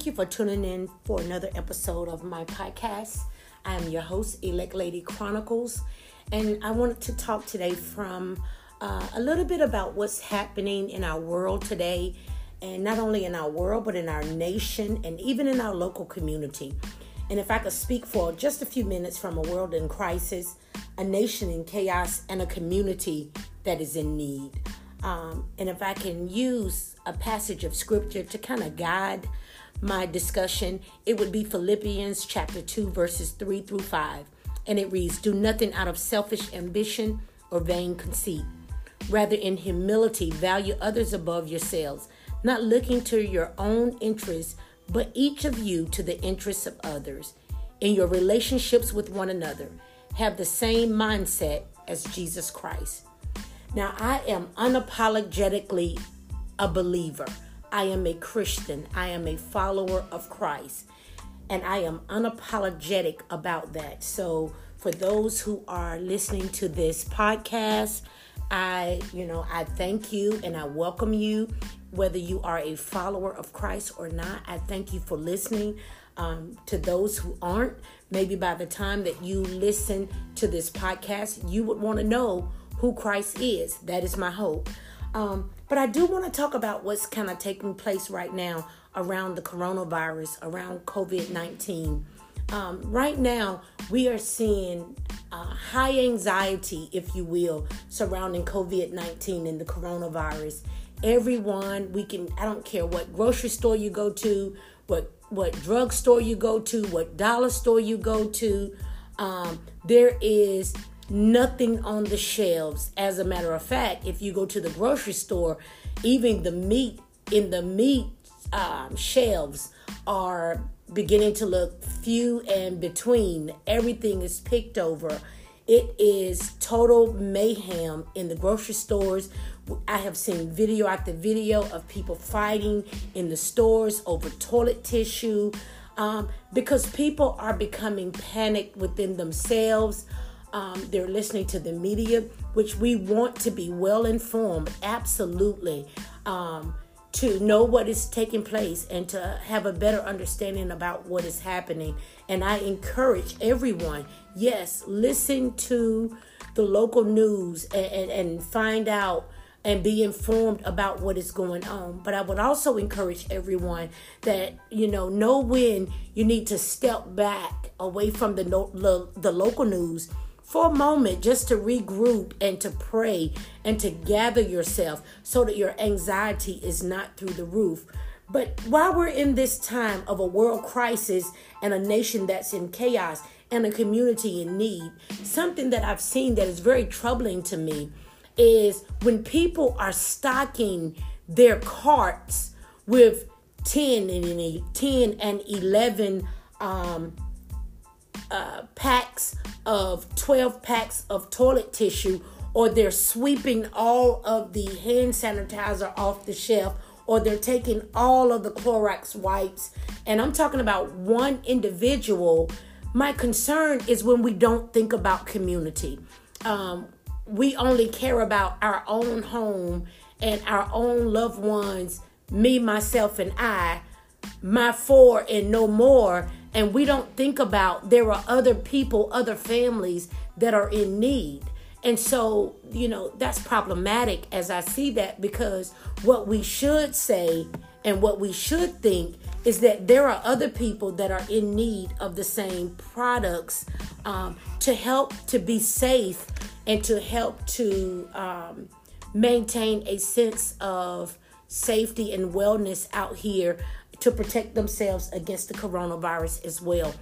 thank you for tuning in for another episode of my podcast. I am your host, Elect Lady Chronicles, and I wanted to talk today from uh, a little bit about what's happening in our world today, and not only in our world, but in our nation and even in our local community. And if I could speak for just a few minutes from a world in crisis, a nation in chaos, and a community that is in need. Um, and if I can use a passage of scripture to kind of guide my discussion, it would be Philippians chapter 2, verses 3 through 5. And it reads Do nothing out of selfish ambition or vain conceit. Rather, in humility, value others above yourselves, not looking to your own interests, but each of you to the interests of others. In your relationships with one another, have the same mindset as Jesus Christ. Now, I am unapologetically a believer. I am a Christian. I am a follower of Christ. And I am unapologetic about that. So, for those who are listening to this podcast, I, you know, I thank you and I welcome you. Whether you are a follower of Christ or not, I thank you for listening. Um, to those who aren't, maybe by the time that you listen to this podcast, you would want to know who Christ is. That is my hope. Um, but I do want to talk about what's kind of taking place right now around the coronavirus, around COVID 19. Um, right now, we are seeing uh, high anxiety, if you will, surrounding COVID 19 and the coronavirus. Everyone, we can, I don't care what grocery store you go to, what what drugstore you go to, what dollar store you go to, um, there is nothing on the shelves. As a matter of fact, if you go to the grocery store, even the meat in the meat um, shelves are beginning to look few and between. Everything is picked over. It is total mayhem in the grocery stores. I have seen video after video of people fighting in the stores over toilet tissue um, because people are becoming panicked within themselves um, they're listening to the media, which we want to be well informed, absolutely, um, to know what is taking place and to have a better understanding about what is happening. And I encourage everyone, yes, listen to the local news and, and, and find out and be informed about what is going on. But I would also encourage everyone that you know know when you need to step back away from the the, the local news for a moment just to regroup and to pray and to gather yourself so that your anxiety is not through the roof. But while we're in this time of a world crisis and a nation that's in chaos and a community in need, something that I've seen that is very troubling to me is when people are stocking their carts with 10 and 10 and 11 um, uh, packs of 12 packs of toilet tissue, or they're sweeping all of the hand sanitizer off the shelf, or they're taking all of the Clorox wipes. And I'm talking about one individual. My concern is when we don't think about community. Um, we only care about our own home and our own loved ones, me, myself, and I, my four and no more and we don't think about there are other people, other families that are in need. And so, you know, that's problematic as I see that because what we should say and what we should think is that there are other people that are in need of the same products um, to help to be safe and to help to um, maintain a sense of safety and wellness out here to protect themselves against the coronavirus as well.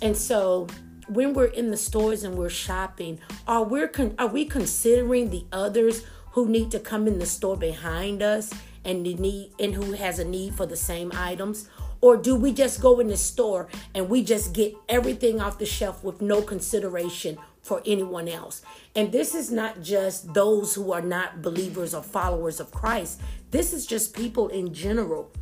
And so when we're in the stores and we're shopping, are we con- are we considering the others who need to come in the store behind us and need and who has a need for the same items? Or do we just go in the store and we just get everything off the shelf with no consideration for anyone else? And this is not just those who are not believers or followers of Christ. This is just people in general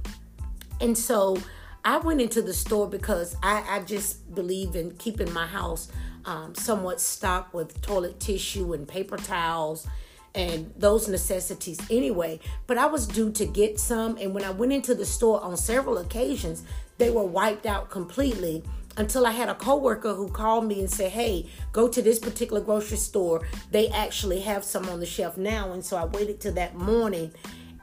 and so I went into the store because I, I just believe in keeping my house um, somewhat stocked with toilet tissue and paper towels and those necessities anyway. But I was due to get some, and when I went into the store on several occasions, they were wiped out completely until I had a coworker who called me and said, "Hey, go to this particular grocery store. They actually have some on the shelf now." And so I waited till that morning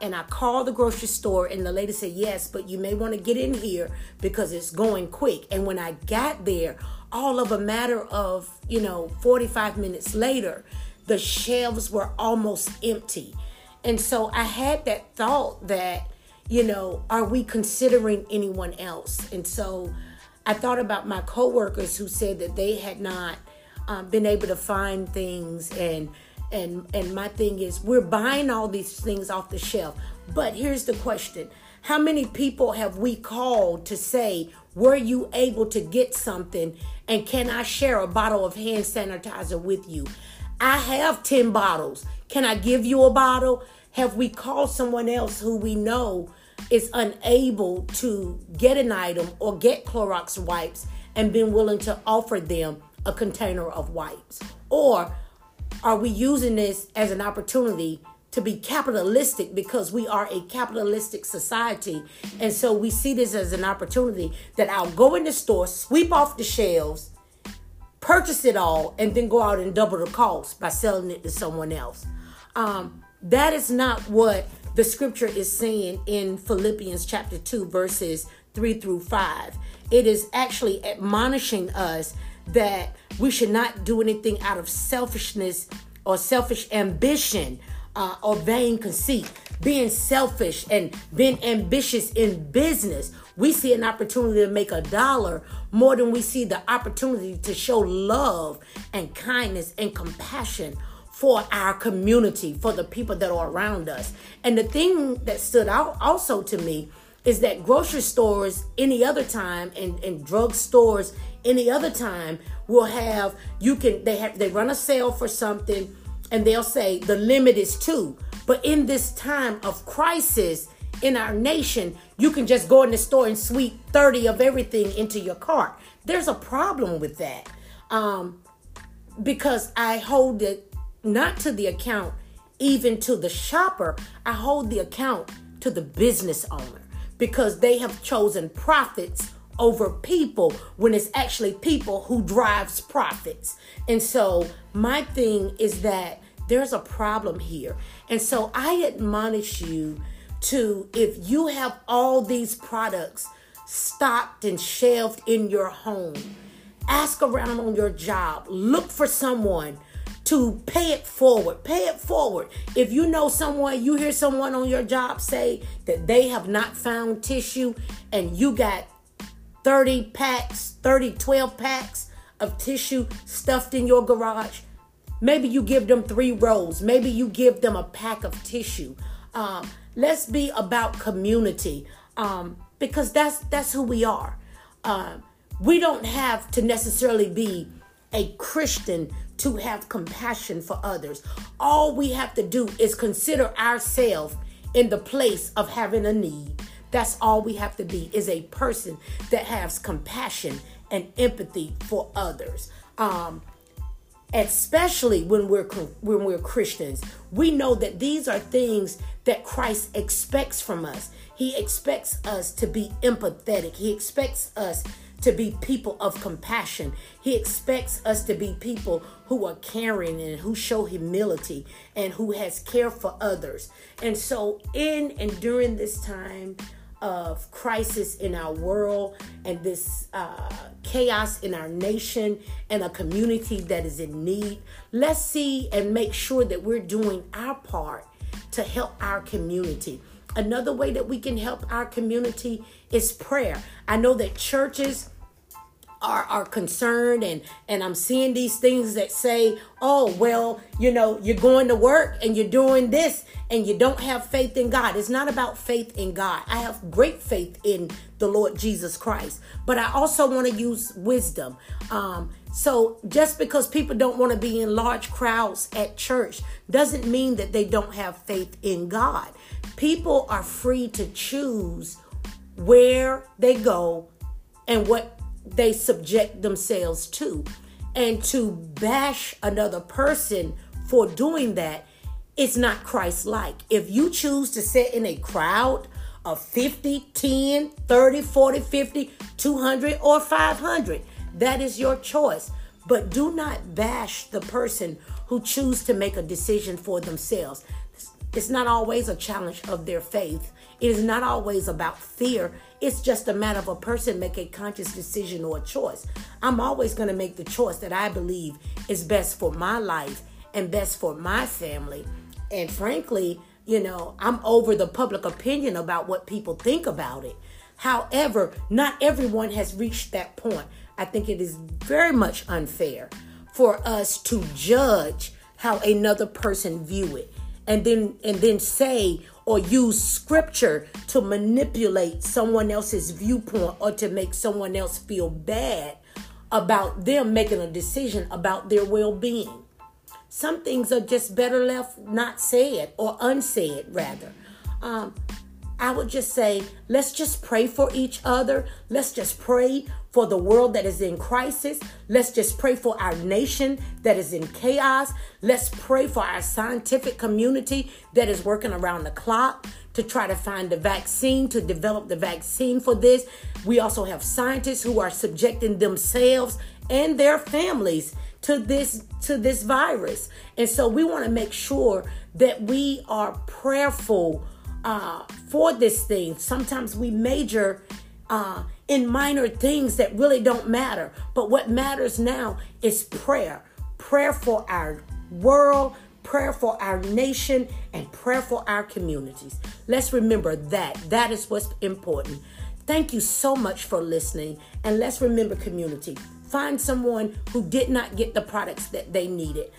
and I called the grocery store and the lady said, "Yes, but you may want to get in here because it's going quick." And when I got there, all of a matter of, you know, 45 minutes later, the shelves were almost empty. And so I had that thought that, you know, are we considering anyone else? And so I thought about my coworkers who said that they had not um, been able to find things and and and my thing is we're buying all these things off the shelf. But here's the question. How many people have we called to say were you able to get something? And can i share a bottle of hand sanitizer with you? I have 10 bottles. Can i give you a bottle? Have we called someone else who we know is unable to get an item or get Clorox wipes and been willing to offer them a container of wipes? Or are we using this as an opportunity to be capitalistic because we are a capitalistic society? And so we see this as an opportunity that I'll go in the store, sweep off the shelves, purchase it all, and then go out and double the cost by selling it to someone else. Um, that is not what the scripture is saying in Philippians chapter 2, verses 3 through 5. It is actually admonishing us that we should not do anything out of selfishness or selfish ambition uh, or vain conceit. Being selfish and being ambitious in business, we see an opportunity to make a dollar more than we see the opportunity to show love and kindness and compassion for our community, for the people that are around us. And the thing that stood out also to me is that grocery stores any other time and, and drug stores any other time will have you can they have they run a sale for something and they'll say the limit is two. But in this time of crisis in our nation, you can just go in the store and sweep 30 of everything into your cart. There's a problem with that. Um, because I hold it not to the account, even to the shopper. I hold the account to the business owner because they have chosen profits over people when it's actually people who drives profits. And so my thing is that there's a problem here. And so I admonish you to if you have all these products stocked and shelved in your home, ask around on your job, look for someone to pay it forward. Pay it forward. If you know someone, you hear someone on your job say that they have not found tissue and you got 30 packs, 30, 12 packs of tissue stuffed in your garage, maybe you give them three rolls. Maybe you give them a pack of tissue. Um, let's be about community um, because that's that's who we are. Um, we don't have to necessarily be a Christian to have compassion for others. All we have to do is consider ourselves in the place of having a need. That's all we have to be is a person that has compassion and empathy for others. Um, especially when we're when we're Christians, we know that these are things that Christ expects from us. He expects us to be empathetic. He expects us to be people of compassion. He expects us to be people who are caring and who show humility and who has care for others. And so in and during this time of crisis in our world and this uh, chaos in our nation and a community that is in need, let's see and make sure that we're doing our part to help our community. Another way that we can help our community is prayer. I know that churches are, are concerned and and I'm seeing these things that say, "Oh, well, you know, you're going to work and you're doing this and you don't have faith in God." It's not about faith in God. I have great faith in the Lord Jesus Christ, but I also want to use wisdom. Um, so just because people don't want to be in large crowds at church doesn't mean that they don't have faith in God. People are free to choose where they go and what they subject themselves to. And to bash another person for doing that it's not Christ like. If you choose to sit in a crowd of 50, 10, 30, 40, 50, 200, or 500, that is your choice. But do not bash the person who choose to make a decision for themselves. It's not always a challenge of their faith. It is not always about fear. It's just a matter of a person make a conscious decision or a choice. I'm always going to make the choice that I believe is best for my life and best for my family. And frankly, you know, I'm over the public opinion about what people think about it. However, not everyone has reached that point. I think it is very much unfair for us to judge how another person view it and then and then say or use scripture to manipulate someone else's viewpoint or to make someone else feel bad about them making a decision about their well-being. Some things are just better left not said or unsaid, rather. Um, I would just say, let's just pray for each other. Let's just pray for the world that is in crisis. Let's just pray for our nation that is in chaos. Let's pray for our scientific community that is working around the clock to try to find the vaccine, to develop the vaccine for this. We also have scientists who are subjecting themselves and their families to this to this virus. And so we want to make sure that we are prayerful uh, for this thing. Sometimes we major uh, in minor things that really don't matter. But what matters now is prayer. Prayer for our world, prayer for our nation, and prayer for our communities. Let's remember that. That is what's important. Thank you so much for listening. And let's remember community. Find someone who did not get the products that they needed.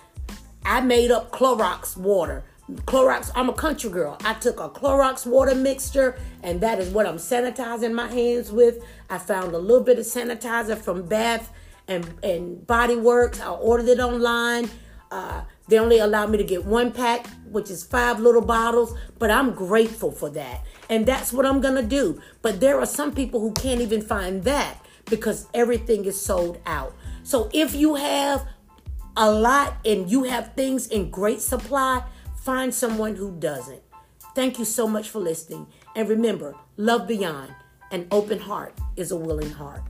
I made up Clorox water. Clorox, I'm a country girl. I took a Clorox water mixture, and that is what I'm sanitizing my hands with. I found a little bit of sanitizer from Bath and, and Body Works. I ordered it online. Uh, they only allowed me to get one pack, which is five little bottles, but I'm grateful for that. And that's what I'm going to do. But there are some people who can't even find that because everything is sold out. So if you have a lot and you have things in great supply, find someone who doesn't. Thank you so much for listening. And remember, love beyond. An open heart is a willing heart.